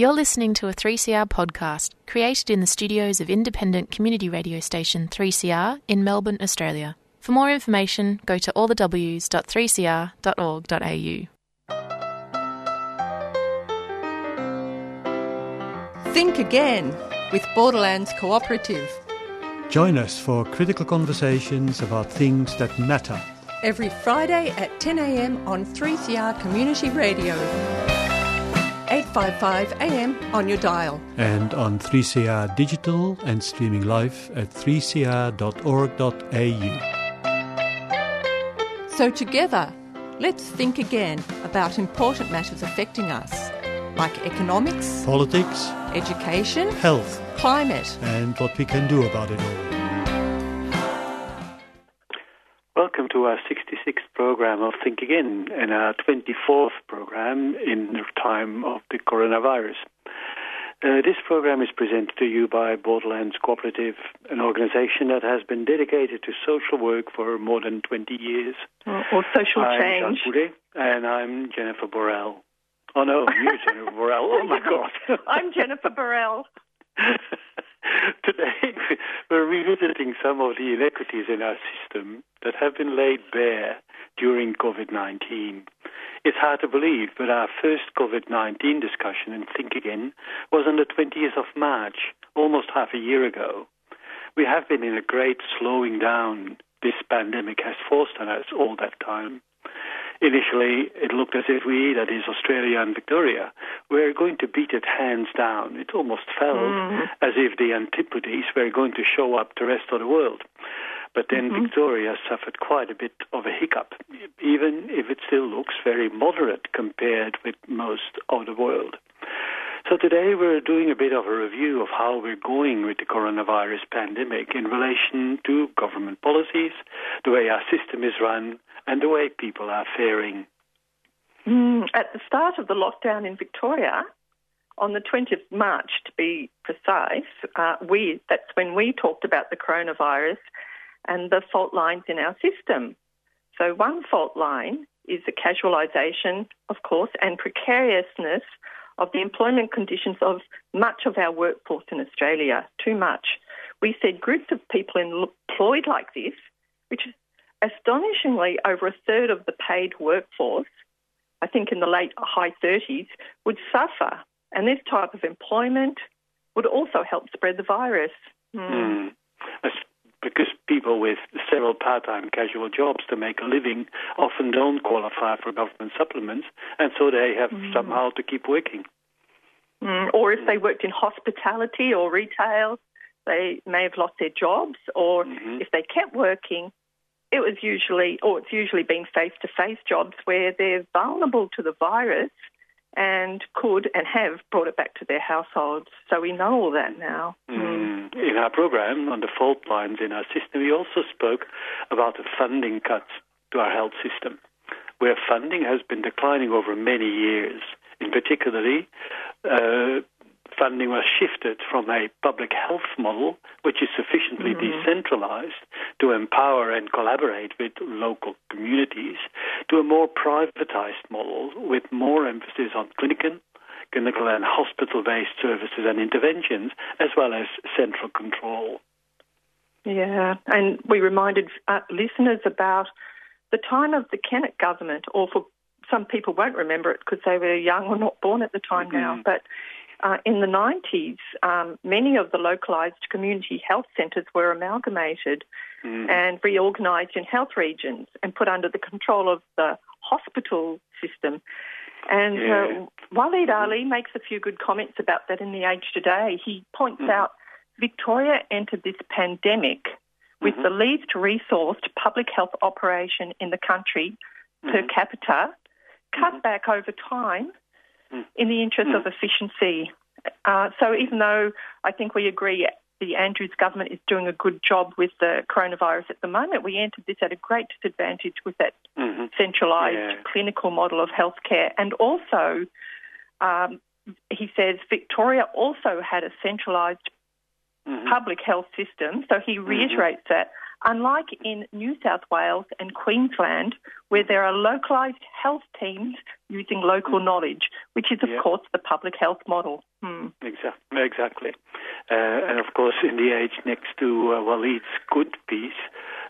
You're listening to a 3CR podcast created in the studios of independent community radio station 3CR in Melbourne, Australia. For more information, go to allthews.3cr.org.au. Think Again with Borderlands Cooperative. Join us for critical conversations about things that matter. Every Friday at 10am on 3CR Community Radio. 855 AM on your dial. And on 3CR Digital and streaming live at 3cr.org.au. So, together, let's think again about important matters affecting us, like economics, politics, education, health, climate, and what we can do about it all. Welcome to our 66th program of Think Again and our 24th program in the time of the coronavirus. Uh, this program is presented to you by Borderlands Cooperative, an organization that has been dedicated to social work for more than 20 years. Or, or social I'm change. Boulet, and I'm Jennifer Borrell. Oh no, you're Jennifer Borrell. Oh my God. I'm Jennifer Borrell. Today, we're revisiting some of the inequities in our system that have been laid bare during COVID 19. It's hard to believe, but our first COVID 19 discussion and Think Again was on the 20th of March, almost half a year ago. We have been in a great slowing down this pandemic has forced on us all that time. Initially, it looked as if we, that is Australia and Victoria, were going to beat it hands down. It almost felt Mm. as if the antipodes were going to show up the rest of the world. But then Mhm. Victoria suffered quite a bit of a hiccup, even if it still looks very moderate compared with most of the world. So today we're doing a bit of a review of how we're going with the coronavirus pandemic in relation to government policies, the way our system is run, and the way people are faring. Mm, at the start of the lockdown in Victoria, on the 20th of March to be precise, uh, we that's when we talked about the coronavirus and the fault lines in our system. So one fault line is the casualisation, of course, and precariousness of the employment conditions of much of our workforce in Australia. Too much. We said groups of people employed like this, which is astonishingly over a third of the paid workforce, I think in the late high 30s, would suffer. And this type of employment would also help spread the virus. Mm. Mm. Because people with several part-time casual jobs to make a living often don't qualify for government supplements, and so they have somehow to keep working. Mm. Or if they worked in hospitality or retail, they may have lost their jobs. Or Mhm. if they kept working, it was usually, or it's usually been face-to-face jobs where they're vulnerable to the virus and could and have brought it back to their households. So we know all that now. Mm. In our program on the fault lines in our system, we also spoke about the funding cuts to our health system, where funding has been declining over many years. In particularly, uh, funding was shifted from a public health model, which is sufficiently decentralized to empower and collaborate with local communities, to a more privatized model with more emphasis on clinical, clinical and hospital-based services and interventions, as well as central control. Yeah, and we reminded uh, listeners about the time of the Kennett government, or for some people won't remember it because they were young or not born at the time now, Mhm. but uh, in the 90s, um, many of the localised community health centres were amalgamated Mm. and reorganised in health regions and put under the control of the hospital system. And Yeah. uh, Waleed Aly makes a few good comments about that in The Age Today. He points Mhm. out Victoria entered this pandemic with Mhm. the least resourced public health operation in the country per Mhm. capita, cut Mhm. back over time Mm. in the interest of efficiency. Uh, so even though I think we agree the Andrews government is doing a good job with the coronavirus at the moment, we entered this at a great disadvantage with that Mhm. centralised Yeah. clinical model of healthcare. And also, um, he says Victoria also had a centralised Mhm. public health system. So he reiterates that, unlike in New South Wales and Queensland, where there are localised health teams using local knowledge, which is, of Yeah. course, the public health model. Hmm. Exactly. Exactly. Uh, and of course, in the age next to uh, Waleed's good piece,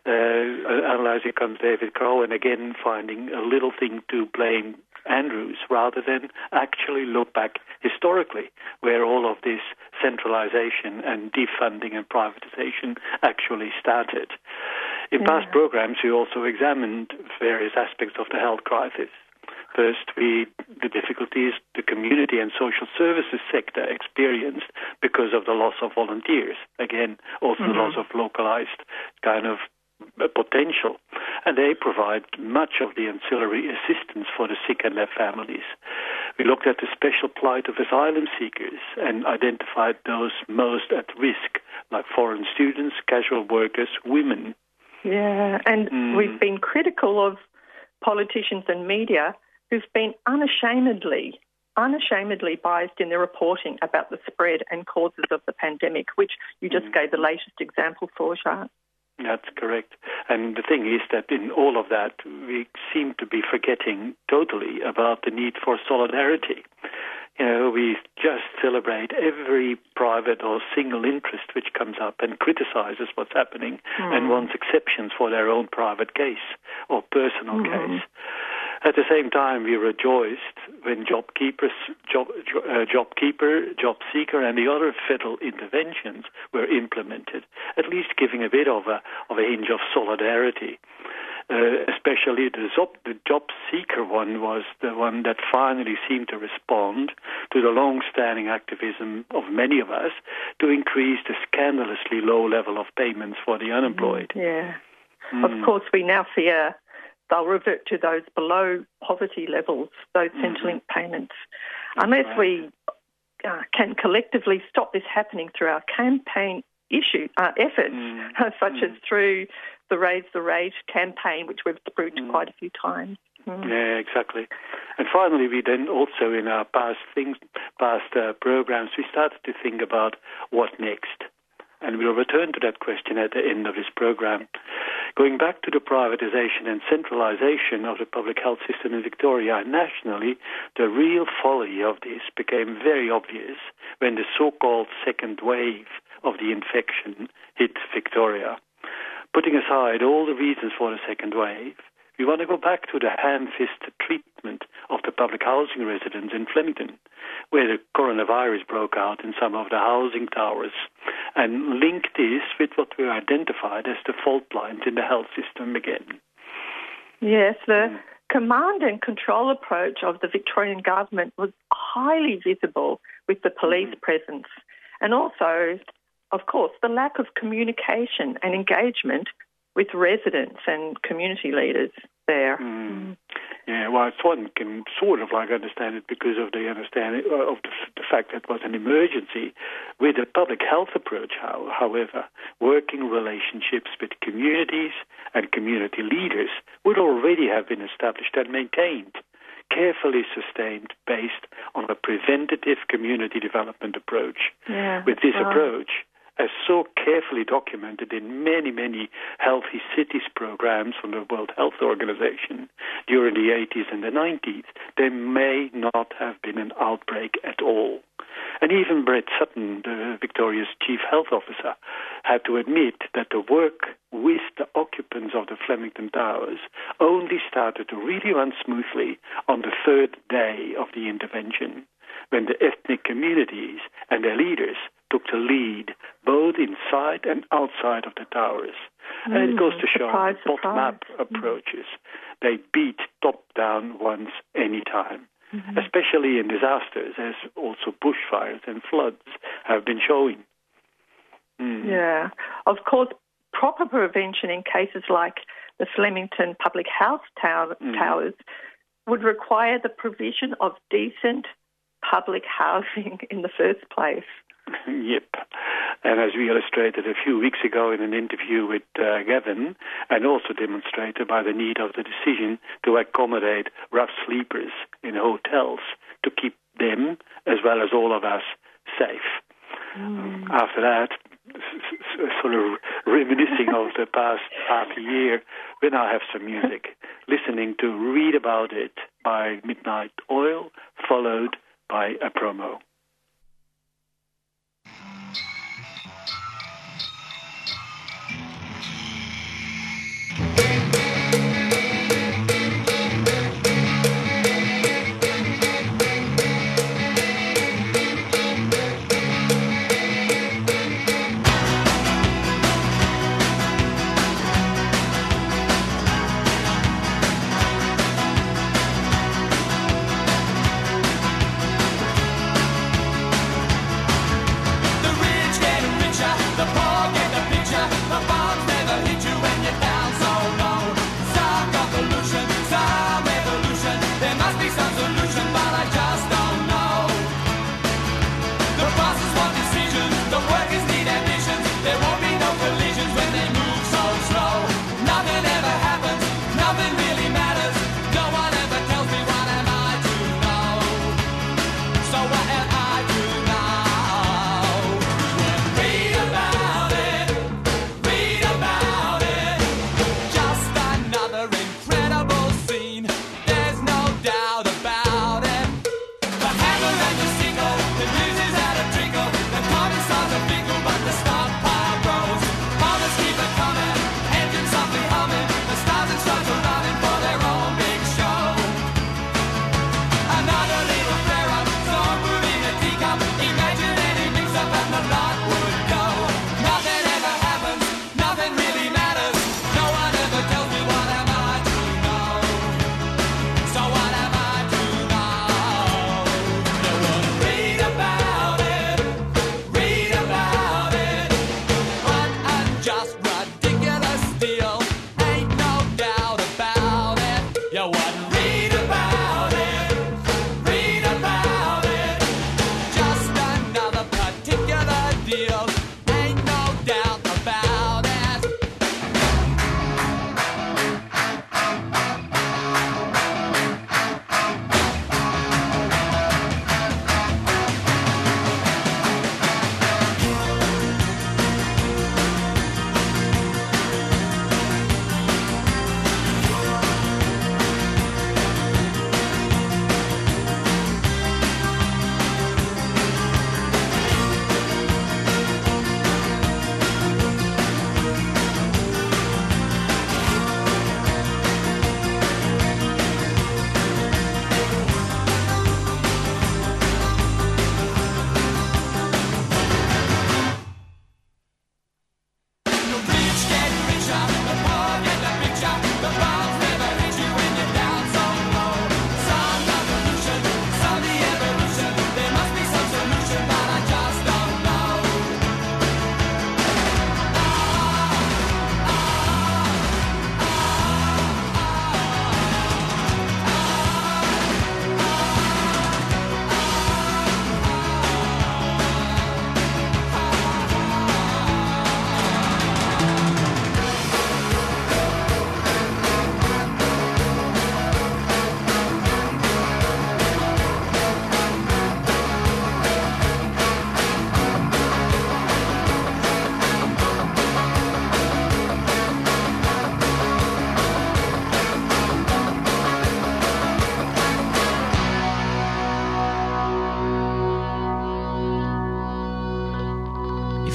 uh, analyzing comes David Crowe, and again finding a little thing to blame Andrews rather than actually look back historically where all of this centralization and defunding and privatization actually started. In past programs, we also examined various aspects of the health crisis. First, we the difficulties the community and social services sector experienced because of the loss of volunteers. Again, also the loss of localized kind of uh, potential. And they provide much of the ancillary assistance for the sick and their families. We looked at the special plight of asylum seekers and identified those most at risk, like foreign students, casual workers, women. Yeah, and Mm. we've been critical of politicians and media who've been unashamedly, unashamedly biased in their reporting about the spread and causes of the pandemic, which you just Mm. gave the latest example for, Jacques. That's correct. And the thing is that in all of that, we seem to be forgetting totally about the need for solidarity. You know, we just celebrate every private or single interest which comes up and criticizes what's happening and hmm. wants exceptions for their own private case or personal hmm. case. At the same time, we rejoiced when job keepers, job, jo- uh, job keeper, job seeker, and the other federal interventions were implemented, at least giving a bit of a of a hinge of solidarity. Uh, especially the job, the job seeker one was the one that finally seemed to respond to the long-standing activism of many of us to increase the scandalously low level of payments for the unemployed. Yeah. Mm. Of course, we now fear they'll revert to those below poverty levels, those Centrelink payments, unless right. we uh, can collectively stop this happening through our campaign issue uh, efforts, Mm. such as through the Raise the Rate campaign, which we've approved quite a few times. Mm. Yeah, exactly. And finally, we then also in our past things, past uh, programs, we started to think about what next. And we'll return to that question at the end of this program. Going back to the privatization and centralization of the public health system in Victoria nationally, the real folly of this became very obvious when the so-called second wave of the infection hit Victoria. Putting aside all the reasons for the second wave, we want to go back to the ham-fisted treatment of the public housing residents in Flemington, where the coronavirus broke out in some of the housing towers, and link this with what we identified as the fault lines in the health system again. Yes, the hmm. command and control approach of the Victorian government was highly visible with the police hmm. presence, and also, of course, the lack of communication and engagement with residents and community leaders there. Mm. Yeah, well, it's one can sort of like understand it because of the understanding uh, of the, the fact that it was an emergency. With a public health approach, how, however, working relationships with communities and community leaders would already have been established and maintained, carefully sustained based on a preventative community development approach. Yeah, With this approach, as so carefully documented in many, many healthy cities programs from the World Health Organization during the 80s and the 90s, there may not have been an outbreak at all. And even Brett Sutton, the Victoria's chief health officer, had to admit that the work with the occupants of the Flemington Towers only started to really run smoothly on the third day of the intervention, when the ethnic communities and their leaders took the lead both inside and outside of the towers. and it goes to show surprise, that bottom-up surprise. approaches, they beat top-down ones any time, Mm-hmm. especially in disasters, as also bushfires and floods have been showing. Mm. Yeah. Of course, proper prevention in cases like the Flemington Public Health tower, Mm. Towers would require the provision of decent public housing in the first place. yep. And as we illustrated a few weeks ago in an interview with uh, Gavin, and also demonstrated by the need of the decision to accommodate rough sleepers in hotels to keep them, as well as all of us, safe. After that, s- s- sort of reminiscing of the past half a year, we now have some music. listening to Read About It by Midnight Oil, followed by a promo. Thank you.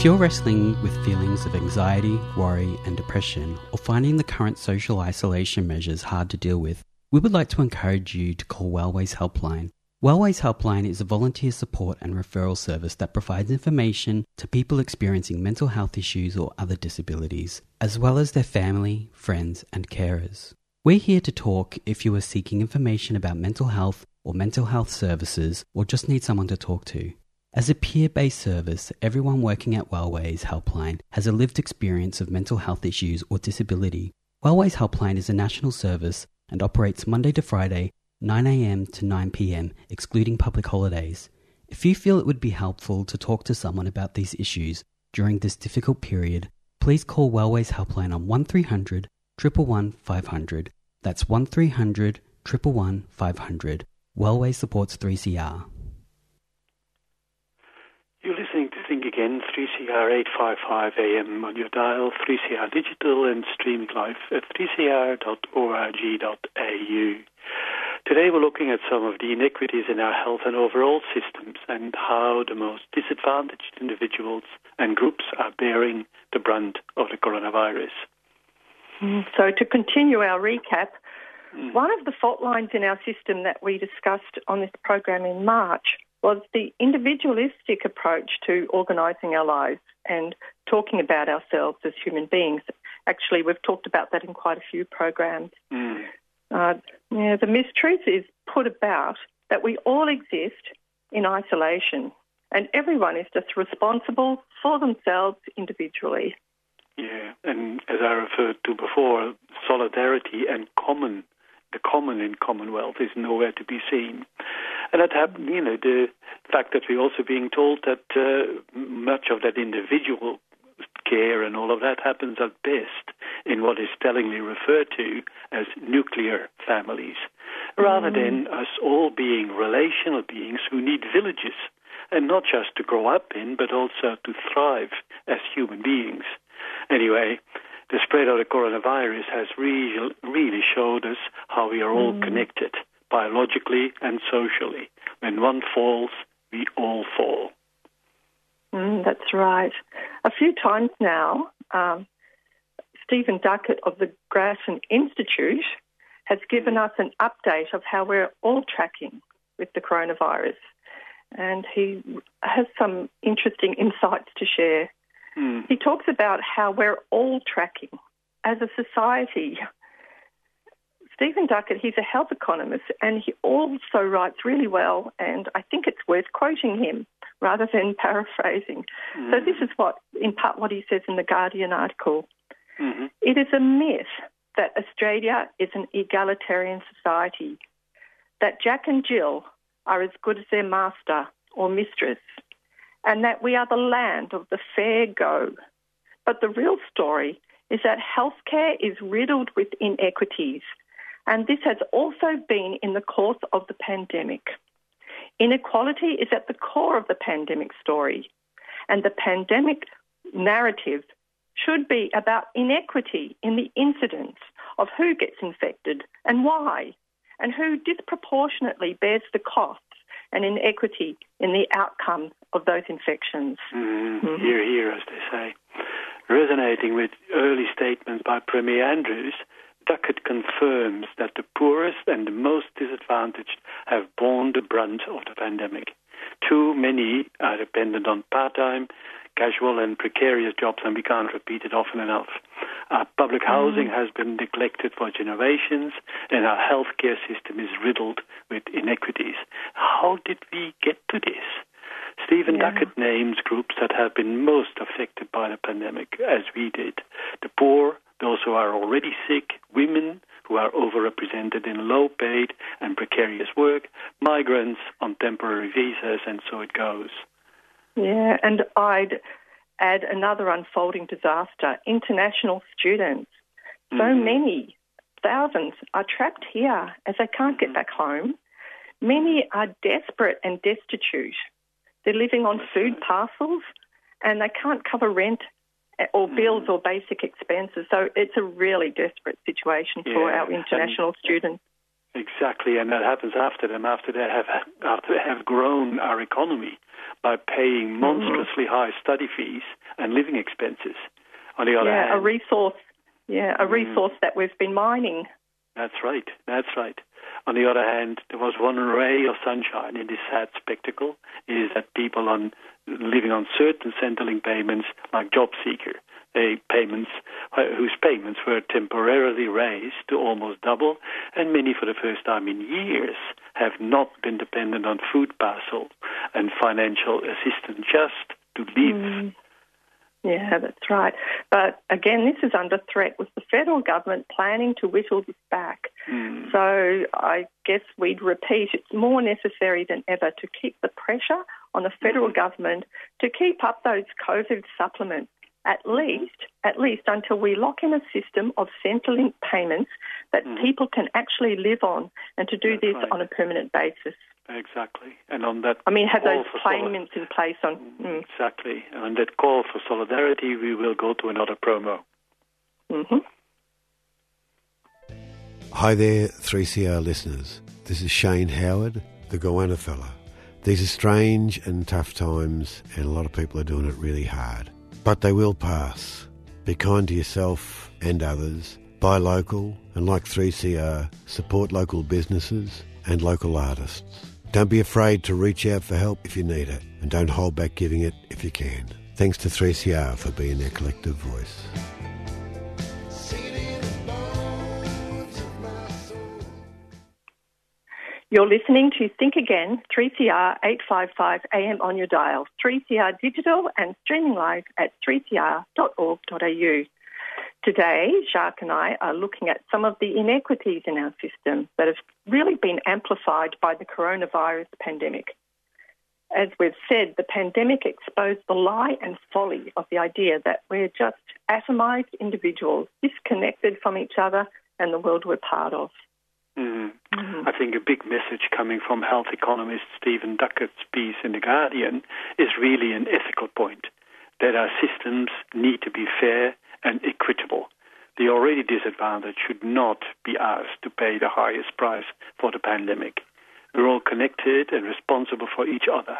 You're wrestling with feelings of anxiety, worry, and depression, or finding the current social isolation measures hard to deal with, we would like to encourage you to call Wellways Helpline. Wellways Helpline is a volunteer support and referral service that provides information to people experiencing mental health issues or other disabilities, as well as their family, friends, and carers. We're here to talk if you are seeking information about mental health or mental health services or just need someone to talk to. As a peer based service, everyone working at Wellways Helpline has a lived experience of mental health issues or disability. Wellways Helpline is a national service and operates Monday to Friday, 9am to 9pm, excluding public holidays. If you feel it would be helpful to talk to someone about these issues during this difficult period, please call Wellways Helpline on 1300 111 500. That's 1300 111 500. Wellways supports 3CR. You're listening to Think Again, 3CR 855 AM on your dial, 3CR digital, and streaming live at 3cr.org.au. Today we're looking at some of the inequities in our health and overall systems and how the most disadvantaged individuals and groups are bearing the brunt of the coronavirus. Mm, so, to continue our recap, mm. one of the fault lines in our system that we discussed on this program in March was the individualistic approach to organising our lives and talking about ourselves as human beings. Actually, we've talked about that in quite a few programs. Mm. Uh, yeah, the mistruth is put about that we all exist in isolation and everyone is just responsible for themselves individually. Yeah, and as I referred to before, solidarity and common, the common in Commonwealth is nowhere to be seen. And that happened, you know, the fact that we're also being told that uh, much of that individual care and all of that happens at best in what is tellingly referred to as nuclear families, rather mm. than us all being relational beings who need villages, and not just to grow up in, but also to thrive as human beings. Anyway, the spread of the coronavirus has really, really showed us how we are all mm. connected biologically and socially. When one falls, we all fall. Mm, that's right. A few times now, um, Stephen Duckett of the Grattan Institute has given us an update of how we're all tracking with the coronavirus. And he has some interesting insights to share. Mm. He talks about how we're all tracking as a society. Stephen Duckett, he's a health economist and he also writes really well, and I think it's worth quoting him rather than paraphrasing. Mm. So, this is what, in part, what he says in the Guardian article. Mm-hmm. It is a myth that Australia is an egalitarian society, that Jack and Jill are as good as their master or mistress, and that we are the land of the fair go. But the real story is that healthcare is riddled with inequities, and this has also been in the course of the pandemic. Inequality is at the core of the pandemic story, and the pandemic narrative should be about inequity in the incidence of who gets infected and why, and who disproportionately bears the costs and inequity in the outcome of those infections. Mm, mm-hmm. Here, here, as they say. Resonating with early statements by Premier Andrews, Duckett confirms that the poorest and the most disadvantaged have borne the brunt of the pandemic. Too many are dependent on part time, casual, and precarious jobs, and we can't repeat it often enough. Our public mm. housing has been neglected for generations, and our healthcare system is riddled with inequities. How did we get to this? Stephen yeah. Duckett names groups that have been most affected by the pandemic, as we did. The poor, those who are already sick, women who are overrepresented in low paid and precarious work, migrants on temporary visas, and so it goes. Yeah, and I'd add another unfolding disaster international students. So mm-hmm. many, thousands, are trapped here as they can't get mm-hmm. back home. Many are desperate and destitute. They're living on food parcels and they can't cover rent or bills or basic expenses. So it's a really desperate situation for yeah, our international students. Exactly, and that happens after them, after they have after they have grown our economy by paying mm-hmm. monstrously mm-hmm. high study fees and living expenses. On the other yeah, hand, a resource, yeah, a mm. resource mm, that we've been mining. That's right. That's right. On the other hand, there was one ray of sunshine in this sad spectacle: is that people on living on certain Centrelink payments, like job seeker payments, uh, whose payments were temporarily raised to almost double, and many for the first time in years have not been dependent on food parcel and financial assistance just to live. Mm. Yeah, that's right. But again, this is under threat with the federal government planning to whittle this back. Mm. So I guess we'd repeat it's more necessary than ever to keep the pressure on the federal mm. government to keep up those COVID supplements at least, at least until we lock in a system of Centrelink payments that mm. people can actually live on and to do That's this right. on a permanent basis. Exactly. And on that, I mean, have those for soli- payments in place on. Mm, Exactly. And on that call for solidarity, we will go to another promo. hmm Hi there, 3CR listeners. This is Shane Howard, the Goanna fella. These are strange and tough times, and a lot of people are doing it really hard. But they will pass. Be kind to yourself and others. Buy local, and like 3CR, support local businesses and local artists. Don't be afraid to reach out for help if you need it, and don't hold back giving it if you can. Thanks to 3CR for being their collective voice. You're listening to Think Again, 3CR 855 AM on your dial, 3CR digital and streaming live at 3cr.org.au. Today, Jacques and I are looking at some of the inequities in our system that have really been amplified by the coronavirus pandemic. As we've said, the pandemic exposed the lie and folly of the idea that we're just atomized individuals, disconnected from each other and the world we're part of. Mhm. I think a big message coming from health economist Stephen Duckett's piece in The Guardian is really an ethical point that our systems need to be fair and equitable. The already disadvantaged should not be asked to pay the highest price for the pandemic. We're all connected and responsible for each other.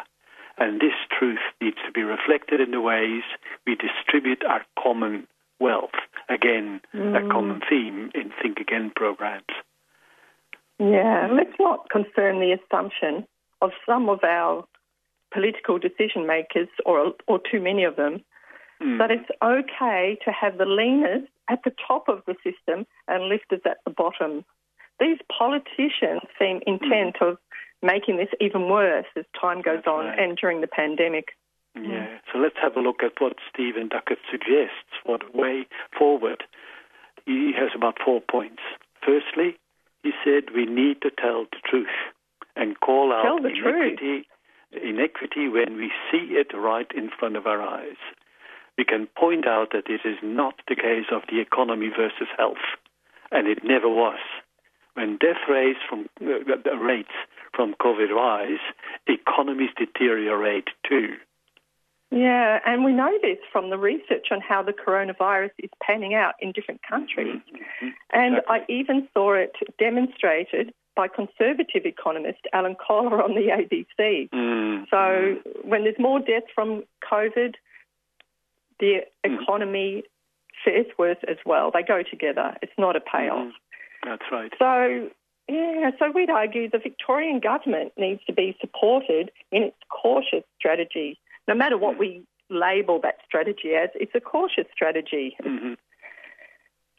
And this truth needs to be reflected in the ways we distribute our common wealth. Again, a common theme in Think Again programs. Yeah, let's not confirm the assumption of some of our political decision makers, or, or too many of them, hmm. that it's okay to have the leaners at the top of the system and lifters at the bottom. These politicians seem intent of making this even worse as time goes That's on right. and during the pandemic. Yeah. So let's have a look at what Stephen Duckett suggests for the way forward. He has about four points. Firstly, he said we need to tell the truth and call out Tell the truth. inequity, inequity when we see it right in front of our eyes. We can point out that this is not the case of the economy versus health, and it never was. When death rates from uh, rates from COVID rise, economies deteriorate too. Yeah, and we know this from the research on how the coronavirus is panning out in different countries. Mm-hmm. And I even saw it demonstrated by conservative economist Alan Kohler on the ABC. Mm. Mm-hmm. So when there's more deaths from COVID, the mm-hmm. economy fares worse as well. They go together. It's not a payoff. That's right. So, yeah, so we'd argue the Victorian government needs to be supported in its cautious strategy. No matter what we label that strategy as, it's a cautious strategy. hmm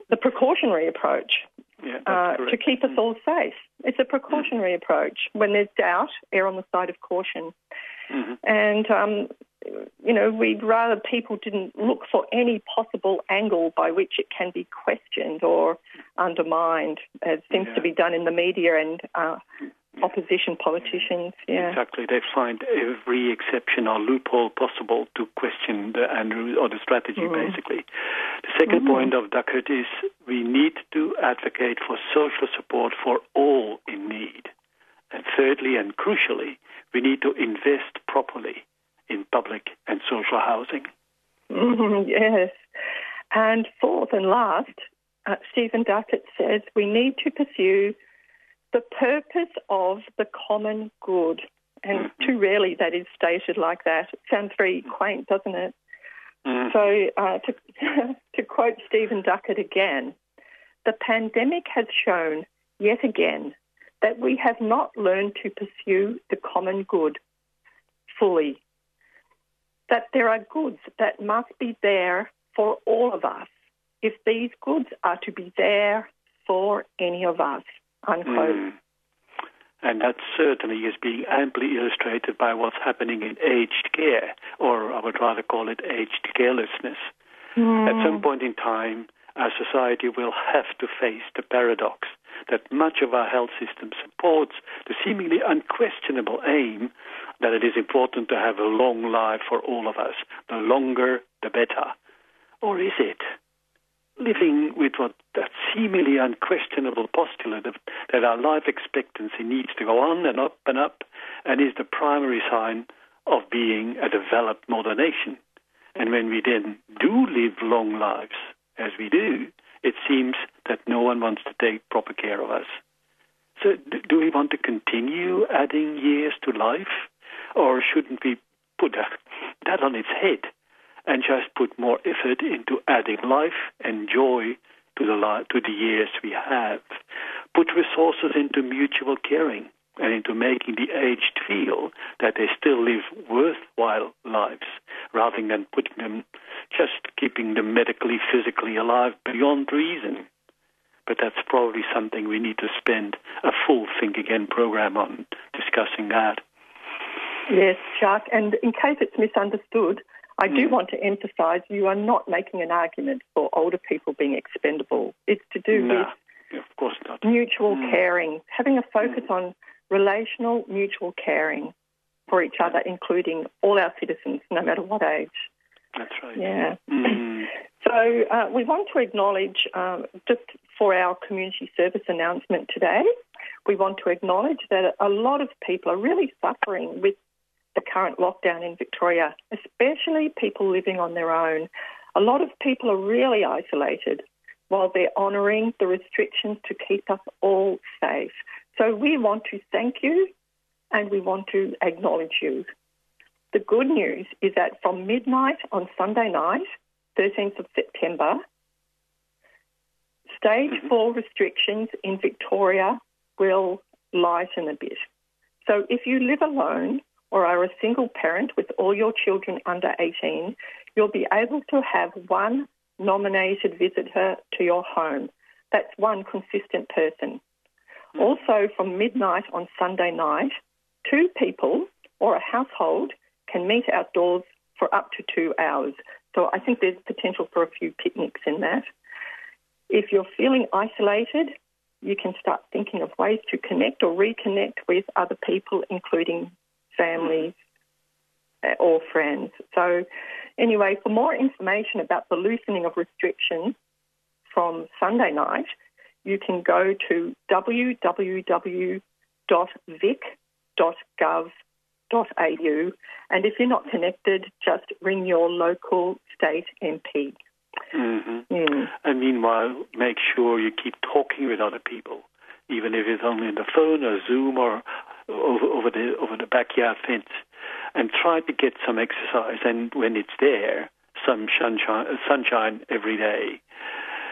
The precautionary approach Yeah, uh, to keep us all safe. It's a precautionary approach. When there's doubt, err on the side of caution. Mhm. And, um, you know, we'd rather people didn't look for any possible angle by which it can be questioned or undermined, as seems Yeah. to be done in the media and uh, opposition politicians. Yeah. Exactly. They find every exception or loophole possible to question the and or the strategy, Mm-hmm. basically. The 2nd point of Duckett is we need to advocate for social support for all in need. And thirdly, and crucially, we need to invest properly in public and social housing. Mhm, yes. And fourth and last, uh, Stephen Duckett says we need to pursue the purpose of the common good. And too rarely that is stated like that. It sounds very quaint, doesn't it? Mm. So, uh, to, to quote Stephen Duckett again, the pandemic has shown yet again that we have not learned to pursue the common good fully. That there are goods that must be there for all of us if these goods are to be there for any of us. Unquote. Mm. And that certainly is being amply illustrated by what's happening in aged care, or I would rather call it aged carelessness. At some point in time, our society will have to face the paradox that much of our health system supports the seemingly unquestionable aim that it is important to have a long life for all of us. The longer, the better. Or is it? Living with what that seemingly unquestionable postulate of, that our life expectancy needs to go on and up and up and is the primary sign of being a developed modern nation. And when we then do live long lives, as we do, it seems that no one wants to take proper care of us. So, do we want to continue adding years to life, or shouldn't we put uh, that on its head and just put more effort into adding life and joy to the li- to the years we have? Put resources into mutual caring and into making the aged feel that they still live worthwhile lives, rather than putting them just keeping them medically, physically alive beyond reason. But that's probably something we need to spend a full Think Again program on discussing that. Yes, Jacques. And in case it's misunderstood, I do want to emphasise you are not making an argument for older people being expendable. It's to do no, with of course not. mutual mm. caring, having a focus mm. on relational mutual caring for each other, including all our citizens, no matter what age. That's right. Yeah. Mm. so uh, we want to acknowledge, um, just for our community service announcement today, we want to acknowledge that a lot of people are really suffering with the current lockdown in Victoria, especially people living on their own. A lot of people are really isolated while they're honouring the restrictions to keep us all safe. So we want to thank you and we want to acknowledge you. The good news is that from midnight on Sunday night, 13th of September, stage mm-hmm. four restrictions in Victoria will lighten a bit. So if you live alone or are a single parent with all your children under 18, you'll be able to have one nominated visitor to your home. That's one consistent person. Mm. Also, from midnight on Sunday night, two people or a household can meet outdoors for up to two hours. So I think there's potential for a few picnics in that. If you're feeling isolated, you can start thinking of ways to connect or reconnect with other people, including families uh, or friends. So, anyway, for more information about the loosening of restrictions from Sunday night, you can go to www.vic.gov.au. And if you're not connected, just ring your local state MP. Mm-hmm. Mm. And meanwhile, make sure you keep talking with other people, even if it's only on the phone or Zoom or over, over the over the backyard fence, and try to get some exercise. And when it's there, some sunshine, sunshine every day.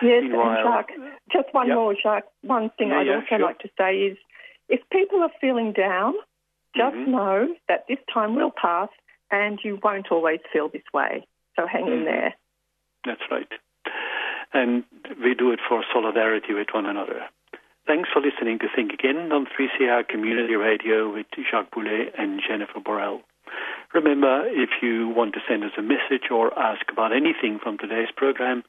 Yes, Meanwhile, and Jacques, just one yep. more, Jacques. One thing yeah, I'd yeah, also sure. like to say is, if people are feeling down, just mm-hmm. know that this time will pass, and you won't always feel this way. So hang mm-hmm. in there. That's right. And we do it for solidarity with one another. Thanks for listening to Think Again on 3CR Community Radio with Jacques Boulet and Jennifer Borrell. Remember, if you want to send us a message or ask about anything from today's program,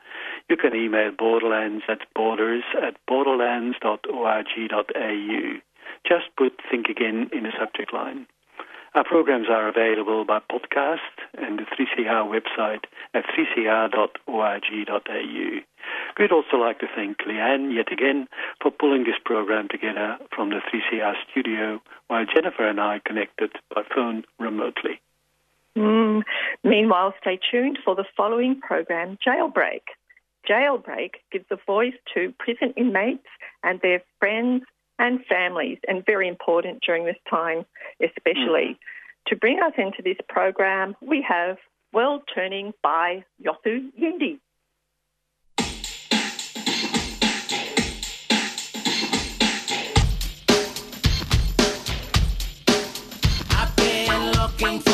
you can email borderlands at borders at borderlands.org.au. Just put Think Again in the subject line. Our programs are available by podcast and the 3CR website at 3cr.org.au. We'd also like to thank Leanne yet again for pulling this program together from the 3CR studio while Jennifer and I connected by phone remotely. Mm. Meanwhile, stay tuned for the following program, Jailbreak. Jailbreak gives a voice to prison inmates and their friends and families, and very important during this time, especially. Mm. To bring us into this program, we have World Turning by Yothu Yindi. looking